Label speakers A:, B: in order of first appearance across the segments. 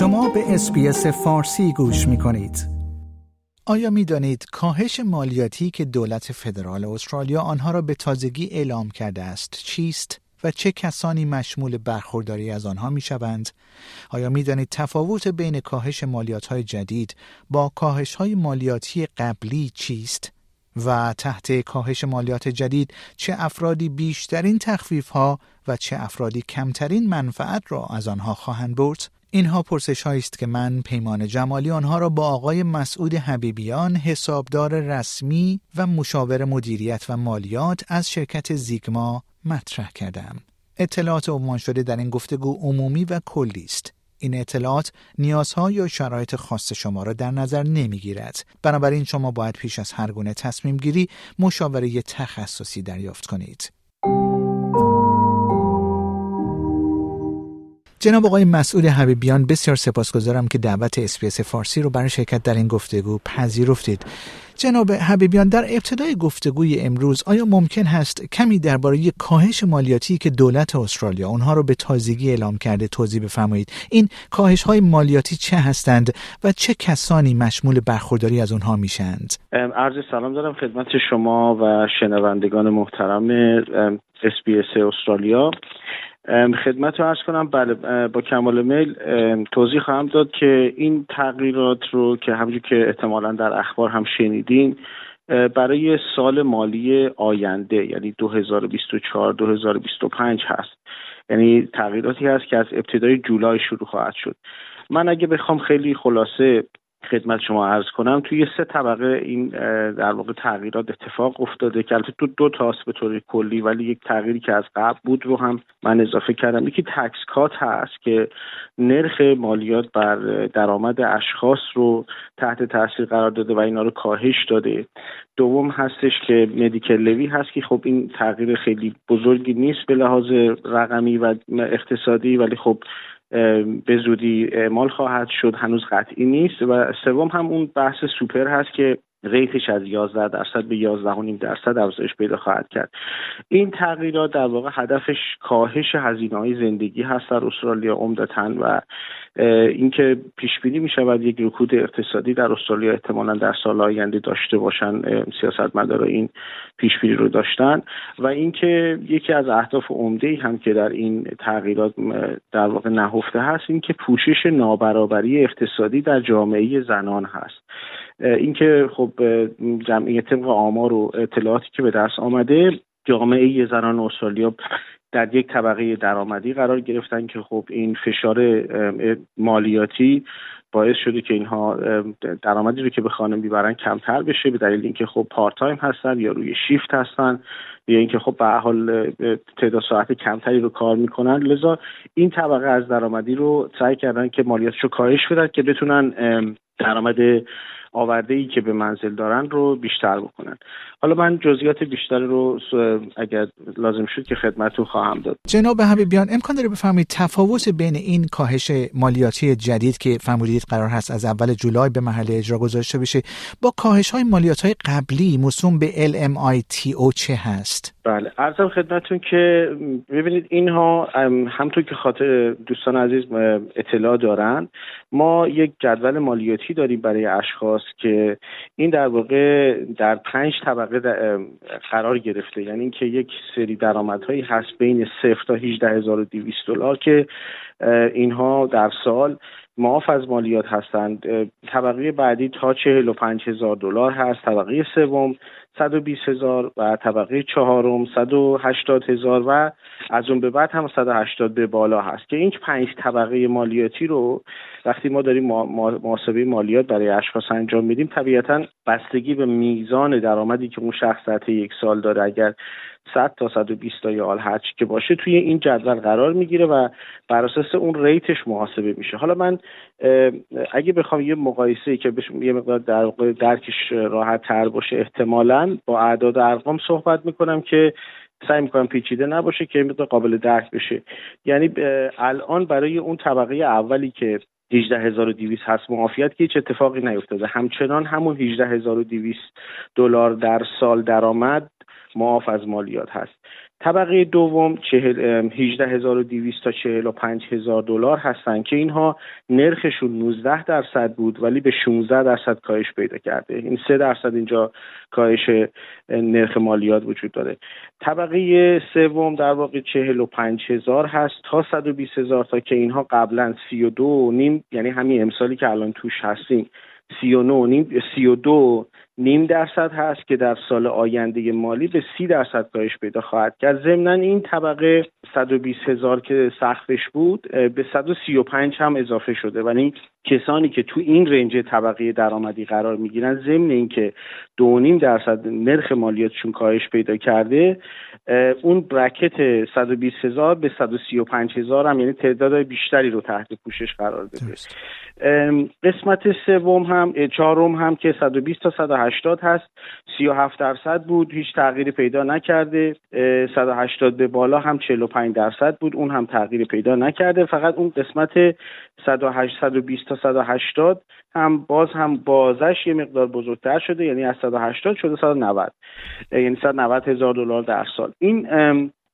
A: شما به اسپیس فارسی گوش می کنید. آیا می دانید کاهش مالیاتی که دولت فدرال استرالیا آنها را به تازگی اعلام کرده است چیست؟ و چه کسانی مشمول برخورداری از آنها می شوند؟ آیا می دانید تفاوت بین کاهش مالیات های جدید با کاهش های مالیاتی قبلی چیست؟ و تحت کاهش مالیات جدید چه افرادی بیشترین تخفیف ها و چه افرادی کمترین منفعت را از آنها خواهند برد؟ اینها پرسش است که من پیمان جمالی آنها را با آقای مسعود حبیبیان حسابدار رسمی و مشاور مدیریت و مالیات از شرکت زیگما مطرح کردم. اطلاعات عنوان شده در این گفتگو عمومی و کلی است. این اطلاعات نیازها یا شرایط خاص شما را در نظر نمی‌گیرد. بنابراین شما باید پیش از هر گونه تصمیم گیری مشاوره تخصصی دریافت کنید. جناب آقای مسئول حبیبیان بسیار سپاسگزارم که دعوت اسپیس فارسی رو برای شرکت در این گفتگو پذیرفتید. جناب حبیبیان در ابتدای گفتگوی امروز آیا ممکن هست کمی درباره کاهش مالیاتی که دولت استرالیا اونها رو به تازگی اعلام کرده توضیح بفرمایید؟ این کاهش های مالیاتی چه هستند و چه کسانی مشمول برخورداری از اونها میشند؟
B: عرض سلام دارم خدمت شما و شنوندگان محترم اسپیس استرالیا. خدمت رو ارز کنم. بله با کمال میل توضیح خواهم داد که این تغییرات رو که همونجور که احتمالا در اخبار هم شنیدین برای سال مالی آینده یعنی 2024 2025 هست. یعنی تغییراتی هست که از ابتدای جولای شروع خواهد شد. من اگه بخوام خیلی خلاصه خدمت شما عرض کنم توی سه طبقه این در واقع تغییرات اتفاق افتاده که البته دو, دو تاست به طور کلی ولی یک تغییری که از قبل بود رو هم من اضافه کردم. یکی تکس کات هست که نرخ مالیات بر درآمد اشخاص رو تحت تاثیر قرار داده و اینا رو کاهش داده. دوم هستش که مدیکل لوی هست که خب این تغییر خیلی بزرگی نیست به لحاظ رقمی و اقتصادی ولی خب به زودی اعمال خواهد شد هنوز قطعی نیست و سوم هم اون بحث سوپر هست که ریتش از 11 درصد به 11.5 درصد افزایش پیدا خواهد کرد. این تغییرات در واقع هدفش کاهش هزینه های زندگی هست در استرالیا عمدتا و اینکه پیش بینی می شود یک رکود اقتصادی در استرالیا احتمالا در سال آینده داشته باشن سیاستمدارا این پیش بینی رو داشتن و اینکه یکی از اهداف عمده ای هم که در این تغییرات در واقع نهفته هست اینکه پوشش نابرابری اقتصادی در جامعه زنان هست. اینکه خب جمعیت طبق آمار و اطلاعاتی که به دست آمده جامعه زنان استرالیا در یک طبقه درآمدی قرار گرفتن که خب این فشار مالیاتی باعث شده که اینها درآمدی رو که به خانه می‌برن کمتر بشه به دلیل اینکه خب پارت تایم هستن یا روی شیفت هستن یا اینکه خب به حال تعداد ساعت کمتری رو کار می‌کنن. لذا این طبقه از درآمدی رو سعی کردن که مالیاتش رو کاهش بدن که بتونن درآمد آورده ای که به منزل دارن رو بیشتر بکنن. حالا من جزئیات بیشتر رو اگر لازم شد که خدمتتون خواهم داد.
A: جناب حبیبیان امکان داره بفهمید تفاوت بین این کاهش مالیاتی جدید که فرمودید قرار هست از اول جولای به محل اجرا گذاشته بشه با کاهش های مالیات های قبلی موسوم به LMITO چه هست؟
B: بله ارزم خدمتتون که ببینید اینها همطور که خاطر دوستان عزیز اطلاع دارن ما یک جدول مالیاتی داریم برای اشخاص که این در واقع در پنج طبقه قرار گرفته. یعنی اینکه یک سری درآمدهایی هست بین صفر تا 18200 دلار که اینها در سال معاف از مالیات هستند. طبقه بعدی تا 45 هزار دلار هست. طبقه سوم 120 هزار و طبقه چهارم 180 هزار و از اون به بعد هم 180 به بالا هست. که این پنج طبقه مالیاتی رو وقتی ما داریم محاسبه مالیات برای اشخاص انجام میدیم طبیعتا بستگی به میزان درآمدی که اون شخص در یک سال داره اگر 100 تا 120 تا یا هرچی که باشه توی این جدول قرار می‌گیره و بر اساس اون ریتش محاسبه میشه. حالا من اگه بخوام یه مقایسه که یه مقدار در درکش راحت تر باشه احتمالا با اعداد ارقام صحبت می‌کنم که سعی می‌کنم پیچیده نباشه که مقدار قابل درک بشه. یعنی الان برای اون طبقه اولی که 18200 هست معافیت که هیچ اتفاقی نیفتاده. همچنان همون 18200 دلار در سال درآمد معاف از مالیات هست. طبقه دوم 18200 تا 45000 دلار هستن که اینها نرخشون 19 درصد بود ولی به 16 درصد کاهش پیدا کرده. این 3 درصد اینجا کاهش نرخ مالیات وجود داره. طبقه سوم در واقع 45000 هست تا 120000 تا که اینها قبلا 32 نیم یعنی همین امسالی که الان توش هستیم 39 نیم 32 نیم درصد هست که در سال آینده مالی به سی درصد کاهش پیدا خواهد کرد. ضمنا این طبقه 120 هزار که سختش بود به 135 هم اضافه شده. ولی کسانی که تو این رنج طبقه درآمدی قرار می‌گیرن ضمن اینکه دو نیم درصد نرخ مالیاتشون کاهش پیدا کرده اون برکت 120 هزار به 135 هزار هم یعنی تعداد بیشتری رو تحت پوشش قرار بده قسمت سوم هم چهارم هم که 120 تا 180 هست. 37 درصد بود. هیچ تغییری پیدا نکرده. 180 به بالا هم 45 درصد بود. اون هم تغییری پیدا نکرده. فقط اون قسمت 120 تا 180 هم باز هم بازش یه مقدار بزرگتر شده. یعنی از 180 شده 190 یعنی 190 هزار دلار در سال. این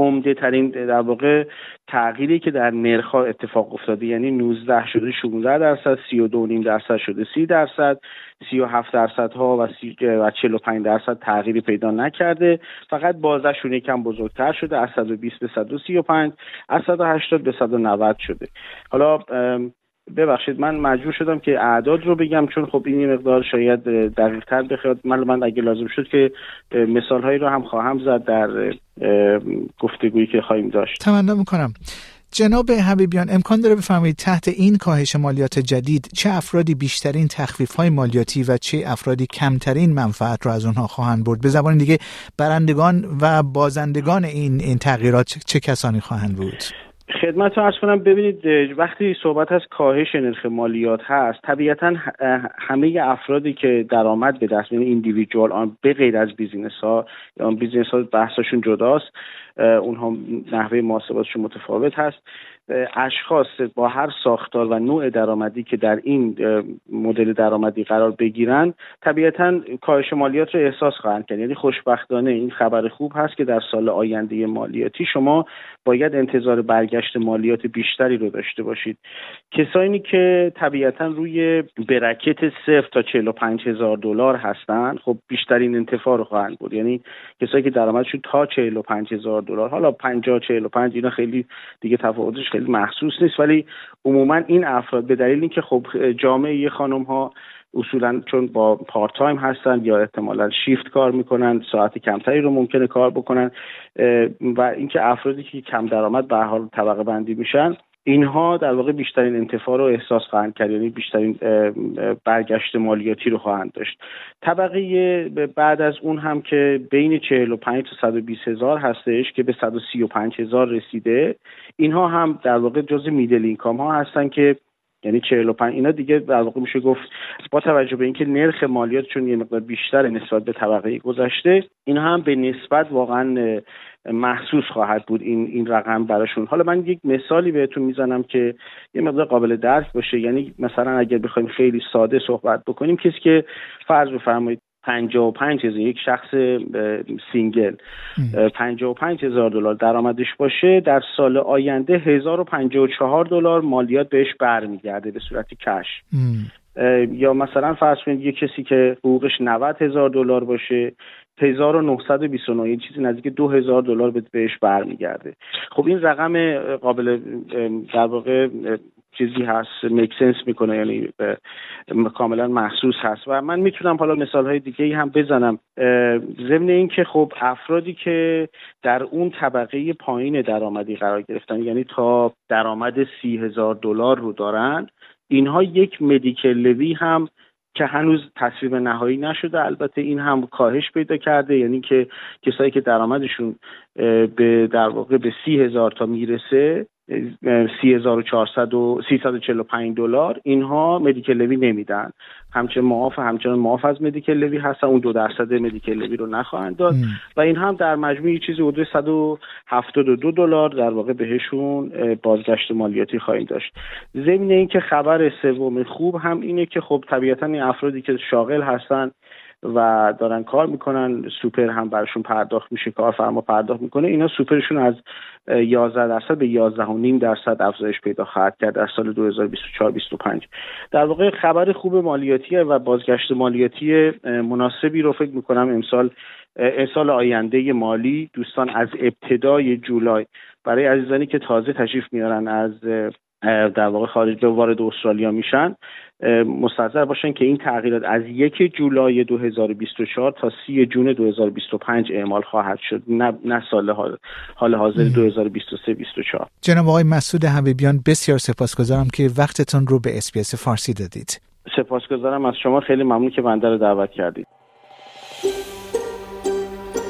B: عمده ترین در واقع تغییری که در نرخ اتفاق افتاده یعنی 19 شده 16 درصد 32 نیم درصد شده 30 درصد 37 درصد ها و, و 45 درصد تغییری پیدا نکرده. فقط بازشون یکم بزرگتر شده از 120 به 135 از 180 به 190 شده. حالا ببخشید من مجبور شدم که اعداد رو بگم چون خب این مقدار شاید دقیق تر بخواد. من من اگه لازم شد که مثال هایی رو هم خواهم زد در گفتگویی که خواهیم داشت.
A: تمنا می‌کنم. جناب حبیبیان امکان داره بفهمید تحت این کاهش مالیات جدید چه افرادی بیشترین تخفیف های مالیاتی و چه افرادی کمترین منفعت رو از اونها خواهند برد؟ به زبان دیگه برندگان و بازندگان این این تغییرات چه کسانی خواهند بود؟
B: خدمت رو ارز کنم ببینید وقتی صحبت از کاهش نرخ مالیات هست طبیعتا همه افرادی که درآمد به دست میان ایندیویدوال آن به غیر از بیزینس ها یا بیزینس ها بحثشون جداست. اونها نحوه محاسباتشون متفاوت هست. اشخاص با هر ساختار و نوع درآمدی که در این مدل درآمدی قرار بگیرن طبیعتا کاهش مالیات رو احساس خواهند کرد. یعنی خوشبختانه این خبر خوب هست که در سال آینده مالیاتی شما باید انتظار برگشت مالیات بیشتری رو داشته باشید. کسانی که طبیعتا روی برکت صفر تا 45 هزار دلار هستند خب بیشترین انتفاع رو خواهند بود یعنی کسایی که درآمدشون تا 45 هزار دلار. حالا 50 45 اینا خیلی دیگه تفاوتش خیلی محسوس نیست. ولی عموما این افراد به دلیل اینکه خب جامعه خانم ها اصولا چون با پارت تایم هستن یا احتمالا شیفت کار می‌کنن ساعت کمتری رو ممکنه کار بکنن و اینکه افرادی که کم درآمد به حال طبقه بندی میشن اینها در واقع بیشترین انتفاع رو احساس خواهند کرد یعنی بیشترین برگشت مالیاتی رو خواهند داشت. طبقه بعد از اون هم که بین 45 تا 120 هزار هستش که به 135 هزار رسیده اینها هم در واقع جز میدل اینکام ها هستن که یعنی 45 اینا دیگه در واقع میشه گفت با توجه به اینکه نرخ مالیات چون یه مقدار بیشتر نسبت به طبقه گذشته اینا هم به نسبت واقعا محسوس خواهد بود این این رقم براشون. حالا من یک مثالی بهتون می‌زنم که یه مقدار قابل درک باشه. یعنی مثلا اگر بخوایم خیلی ساده صحبت بکنیم کسی که فرض بفرمایید 55 هزار یک شخص single. 55 هزار دلار درآمدش باشه. در سال آینده 1054 دلار مالیات بهش برمیگرده به صورت cash. یا مثلا فرض کنید یه کسی که حقوقش 90 هزار دلار باشه 1929 یعنی چیزی نزدیک 2000 دلار بهش برمیگرده. خب این رقم قابل در واقع چیزی هست میک سنس می‌کنه یعنی کاملا محسوس هست. و من می‌تونم حالا مثال های دیگه هم بزنم. ضمن اینکه خب افرادی که در اون طبقه پایین درآمدی قرار گرفتن یعنی تا درآمد سی هزار دلار رو دارن اینها یک مدیکل لوی هم که هنوز تصویب نهایی نشده البته این هم کاهش پیدا کرده. یعنی که کسایی که درآمدشون به در واقع به سی هزار تا می‌رسه سی هزار و چهارصد و سیصد و چل و پنج دلار. اینها مدیکل لوی نمیدن. همچنان معاف همچنان معاف از مدیکل لوی هستن. اون دو درصد مدیکل لوی رو نخواهند داد. و این هم در مجموع چیزی حدود 172 دلار در واقع بهشون بازگشت مالیاتی خواهیم داشت. ضمن اینکه خبر سوم خوب هم اینه که خب طبیعتا این افرادی که شاغل هستن و دارن کار می‌کنن سوپر هم برشون پرداخت میشه کارفرما پرداخت می‌کنه. اینا سوپرشون از 11 درصد به 11 و نیم درصد افزایش پیدا خواهد کرد در سال 2024 25 در واقع خبر خوب مالیاتی و بازگشت مالیاتی مناسبی رو فکر می‌کنم امسال سال آینده مالی دوستان از ابتدای جولای برای عزیزانی که تازه تشریف میارن از در واقع خارج وارد استرالیا میشن. مستحضر باشن که این تغییرات از یک جولای 2024 تا سی جون 2025 اعمال خواهد شد نه, نه سال حال, حال حاضر 2023 24
A: جناب آقای مسعود حبیبیان بسیار سپاسگزارم که وقتتون رو به SBS فارسی دادید.
B: سپاسگزارم از شما. خیلی ممنون که بنده رو دعوت کردید.